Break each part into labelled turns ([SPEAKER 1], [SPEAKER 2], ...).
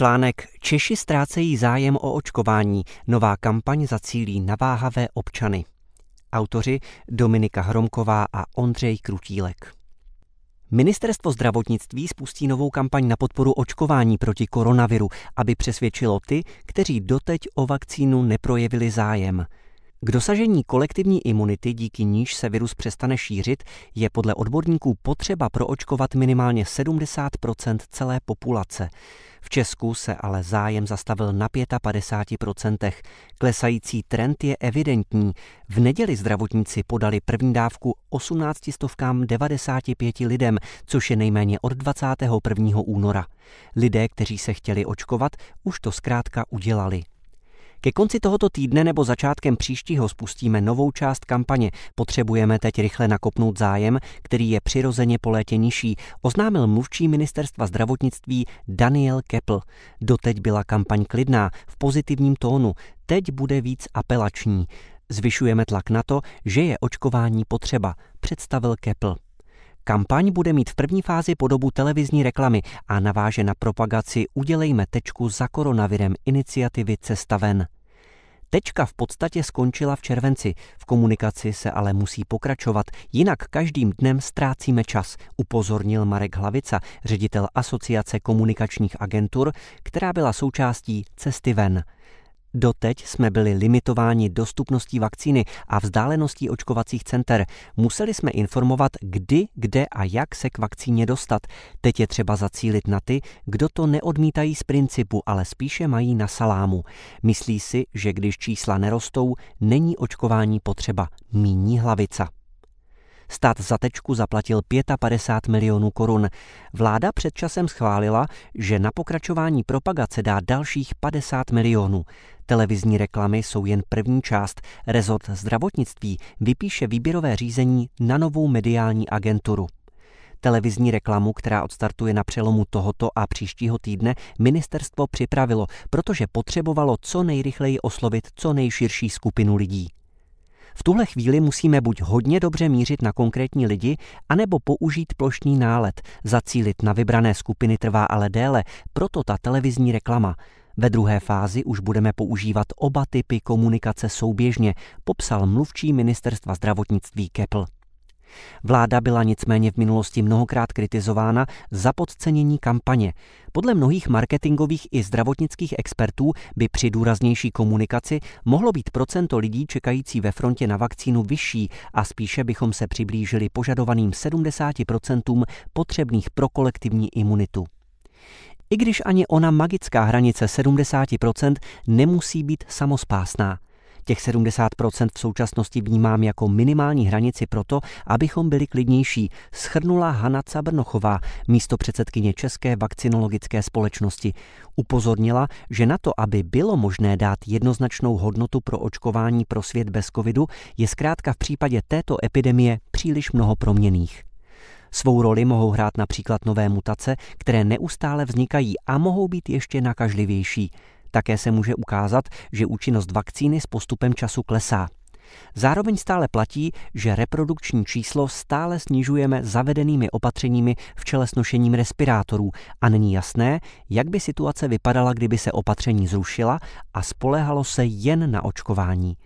[SPEAKER 1] Článek Češi ztrácejí zájem o očkování. Nová kampaň zacílí na váhavé občany. Autoři Dominika Hromková a Ondřej Krutílek. Ministerstvo zdravotnictví spustí novou kampaň na podporu očkování proti koronaviru, aby přesvědčilo ty, kteří doteď o vakcínu neprojevili zájem. K dosažení kolektivní imunity, díky níž se virus přestane šířit, je podle odborníků potřeba proočkovat minimálně 70% celé populace. V Česku se ale zájem zastavil na 55%. Klesající trend je evidentní. V neděli zdravotníci podali první dávku 18 stovkám 95 lidem, což je nejméně od 21. února. Lidé, kteří se chtěli očkovat, už to zkrátka udělali. Ke konci tohoto týdne nebo začátkem příštího spustíme novou část kampaně. Potřebujeme teď rychle nakopnout zájem, který je přirozeně po létě nižší, oznámil mluvčí ministerstva zdravotnictví Daniel Kepl. Doteď byla kampaň klidná, v pozitivním tónu, teď bude víc apelační. Zvyšujeme tlak na to, že je očkování potřeba, představil Kepl. Kampaň bude mít v první fázi podobu televizní reklamy a naváže na propagaci Udělejme tečku za koronavirem iniciativy Cesta ven. Tečka v podstatě skončila v červenci, v komunikaci se ale musí pokračovat, jinak každým dnem ztrácíme čas, upozornil Marek Hlavica, ředitel Asociace komunikačních agentur, která byla součástí Cesty ven. Doteď jsme byli limitováni dostupností vakcíny a vzdáleností očkovacích center. Museli jsme informovat, kdy, kde a jak se k vakcíně dostat. Teď je třeba zacílit na ty, kdo to neodmítají z principu, ale spíše mají na salámu. Myslí si, že když čísla nerostou, není očkování potřeba. Míní hlavica. Stát za tečku zaplatil 55 milionů korun. Vláda před časem schválila, že na pokračování propagace dá dalších 50 milionů. Televizní reklamy jsou jen první část. Rezort zdravotnictví vypíše výběrové řízení na novou mediální agenturu. Televizní reklamu, která odstartuje na přelomu tohoto a příštího týdne, ministerstvo připravilo, protože potřebovalo co nejrychleji oslovit co nejširší skupinu lidí. V tuhle chvíli musíme buď hodně dobře mířit na konkrétní lidi, anebo použít plošný nálet. Zacílit na vybrané skupiny trvá ale déle, proto ta televizní reklama. Ve druhé fázi už budeme používat oba typy komunikace souběžně, popsal mluvčí ministerstva zdravotnictví Kepl. Vláda byla nicméně v minulosti mnohokrát kritizována za podcenění kampaně. Podle mnohých marketingových i zdravotnických expertů by při důraznější komunikaci mohlo být procento lidí čekající ve frontě na vakcínu vyšší a spíše bychom se přiblížili požadovaným 70% potřebných pro kolektivní imunitu. I když ani ona magická hranice 70% nemusí být samospásná. Těch 70% v současnosti vnímám jako minimální hranici proto, abychom byli klidnější, schrnula Hanna Cabrnochová, místo předsedkyně České vakcinologické společnosti. Upozornila, že na to, aby bylo možné dát jednoznačnou hodnotu pro očkování pro svět bez covidu, je zkrátka v případě této epidemie příliš mnoho proměných. Svou roli mohou hrát například nové mutace, které neustále vznikají a mohou být ještě nakažlivější. Také se může ukázat, že účinnost vakcíny s postupem času klesá. Zároveň stále platí, že reprodukční číslo stále snižujeme zavedenými opatřeními v čele s nošením respirátorů a není jasné, jak by situace vypadala, kdyby se opatření zrušila a spolehalo se jen na očkování.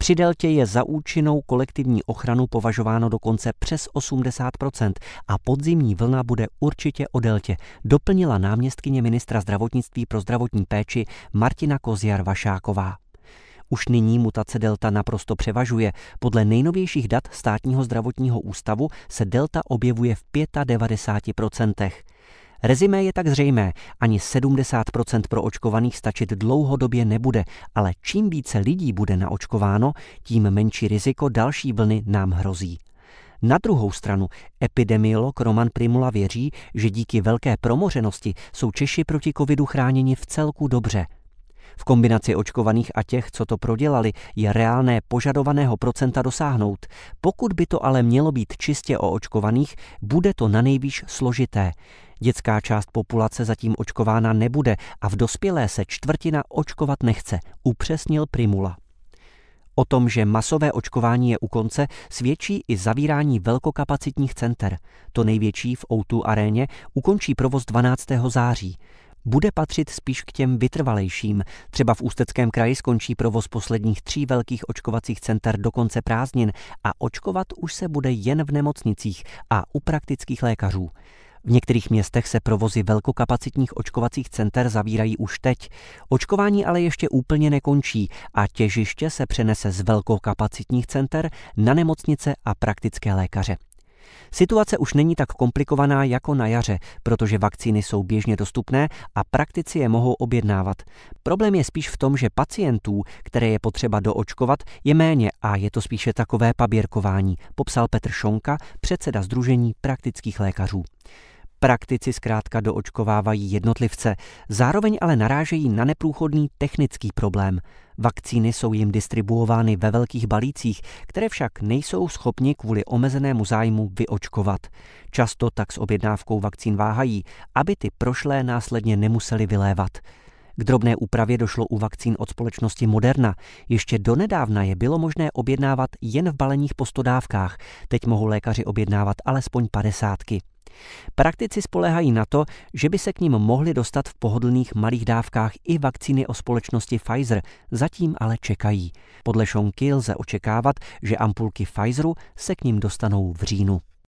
[SPEAKER 1] Při deltě je za účinnou kolektivní ochranu považováno dokonce přes 80% a podzimní vlna bude určitě o deltě, doplnila náměstkyně ministra zdravotnictví pro zdravotní péči Martina Kozjar Vašáková. Už nyní mutace delta naprosto převažuje. Podle nejnovějších dat státního zdravotního ústavu se delta objevuje v 95%. Rezimé je tak zřejmé, ani 70% pro očkovaných stačit dlouhodobě nebude, ale čím více lidí bude naočkováno, tím menší riziko další vlny nám hrozí. Na druhou stranu epidemiolog Roman Primula věří, že díky velké promořenosti jsou Češi proti covidu chráněni v celku dobře. V kombinaci očkovaných a těch, co to prodělali, je reálné požadovaného procenta dosáhnout. Pokud by to ale mělo být čistě o očkovaných, bude to na nejvýš složité. Dětská část populace zatím očkována nebude a v dospělé se čtvrtina očkovat nechce, upřesnil Primula. O tom, že masové očkování je u konce, svědčí i zavírání velkokapacitních center. To největší v O2 aréně ukončí provoz 12. září. Bude patřit spíš k těm vytrvalejším. Třeba v Ústeckém kraji skončí provoz posledních tří velkých očkovacích center do konce prázdnin a očkovat už se bude jen v nemocnicích a u praktických lékařů. V některých městech se provozy velkokapacitních očkovacích center zavírají už teď. Očkování ale ještě úplně nekončí a těžiště se přenese z velkokapacitních center na nemocnice a praktické lékaře. Situace už není tak komplikovaná jako na jaře, protože vakcíny jsou běžně dostupné a praktici je mohou objednávat. Problém je spíš v tom, že pacientů, které je potřeba doočkovat, je méně a je to spíše takové paběrkování, popsal Petr Šonka, předseda Združení praktických lékařů. Praktici zkrátka doočkovávají jednotlivce, zároveň ale narážejí na neprůchodný technický problém. Vakcíny jsou jim distribuovány ve velkých balících, které však nejsou schopni kvůli omezenému zájmu vyočkovat. Často tak s objednávkou vakcín váhají, aby ty prošlé následně nemuseli vylévat. K drobné úpravě došlo u vakcín od společnosti Moderna. Ještě donedávna je bylo možné objednávat jen v baleních postodávkách. Teď mohou lékaři objednávat alespoň padesátky. Praktici spolehají na to, že by se k ním mohly dostat v pohodlných malých dávkách i vakcíny o společnosti Pfizer, zatím ale čekají. Podle Šonky lze očekávat, že ampulky Pfizeru se k ním dostanou v říjnu.